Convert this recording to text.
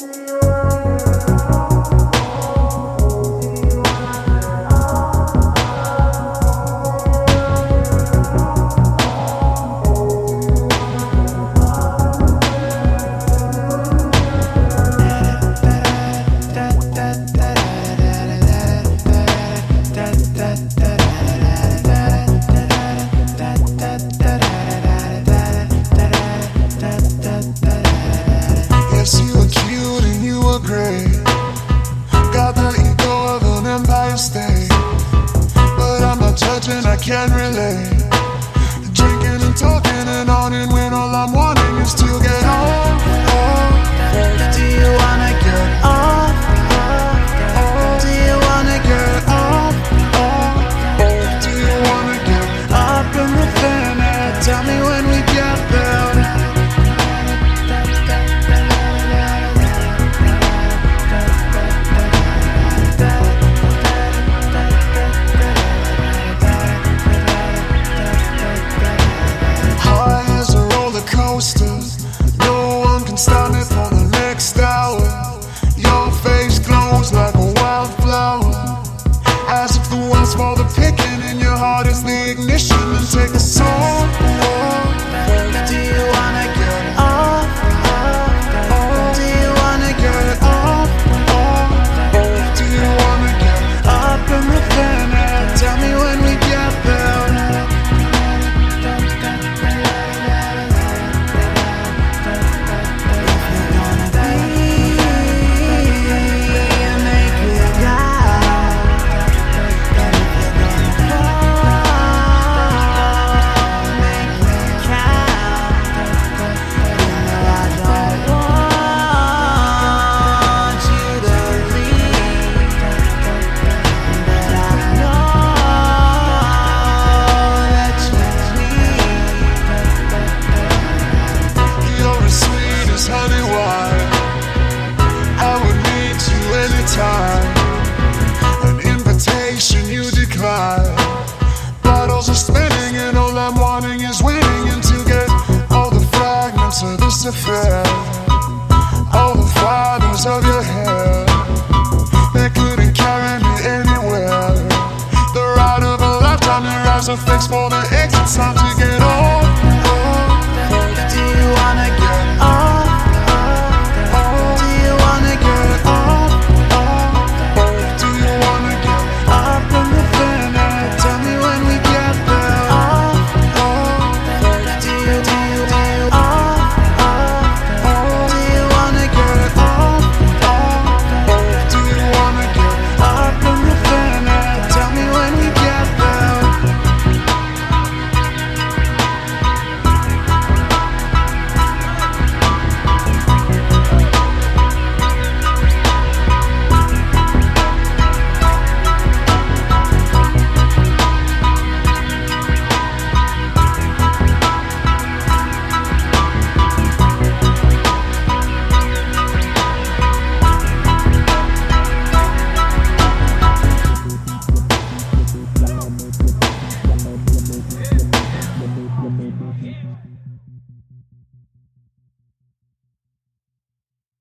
Thank can relate. Drinking and talking and on and All the picking, in your heart is the ignition. And take a song of fixed